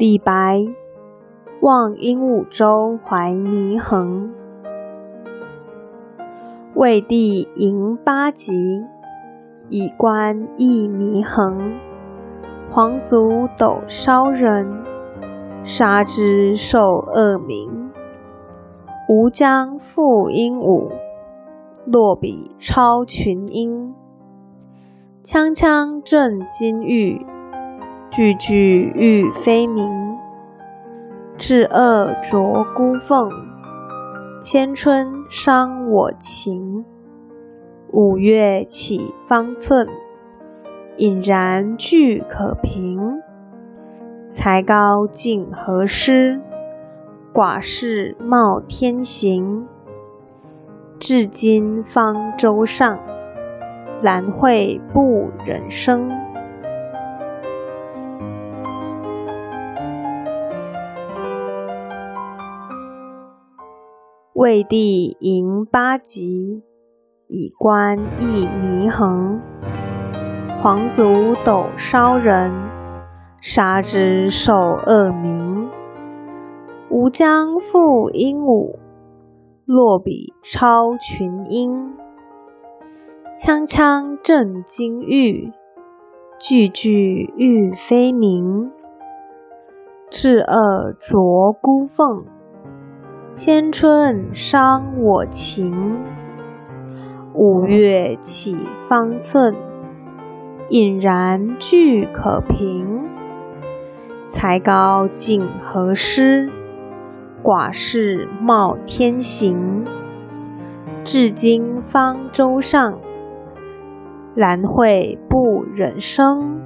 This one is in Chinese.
李白望鹦鹉洲怀弥衡，魏帝迎八极，以观忆弥衡。皇族斗烧人，杀之受恶名。吴江复鹦鹉，落笔超群英。锵锵正金玉。句句欲飞鸣，至恶啄孤凤，千春伤我情。五月起方寸，引然俱可平。才高竟何施？寡士冒天行。至今方舟上，兰蕙不忍生。魏帝迎八极，以观忆弥衡。皇族斗烧人，杀之受恶名。吾将复鹦鹉，落笔超群英。锵锵震金玉，句句欲飞鸣。至恶啄孤凤。千春伤我情，五月起方寸，引然俱可平。才高竟何施？寡士冒天行。至今方舟上，兰蕙不忍生。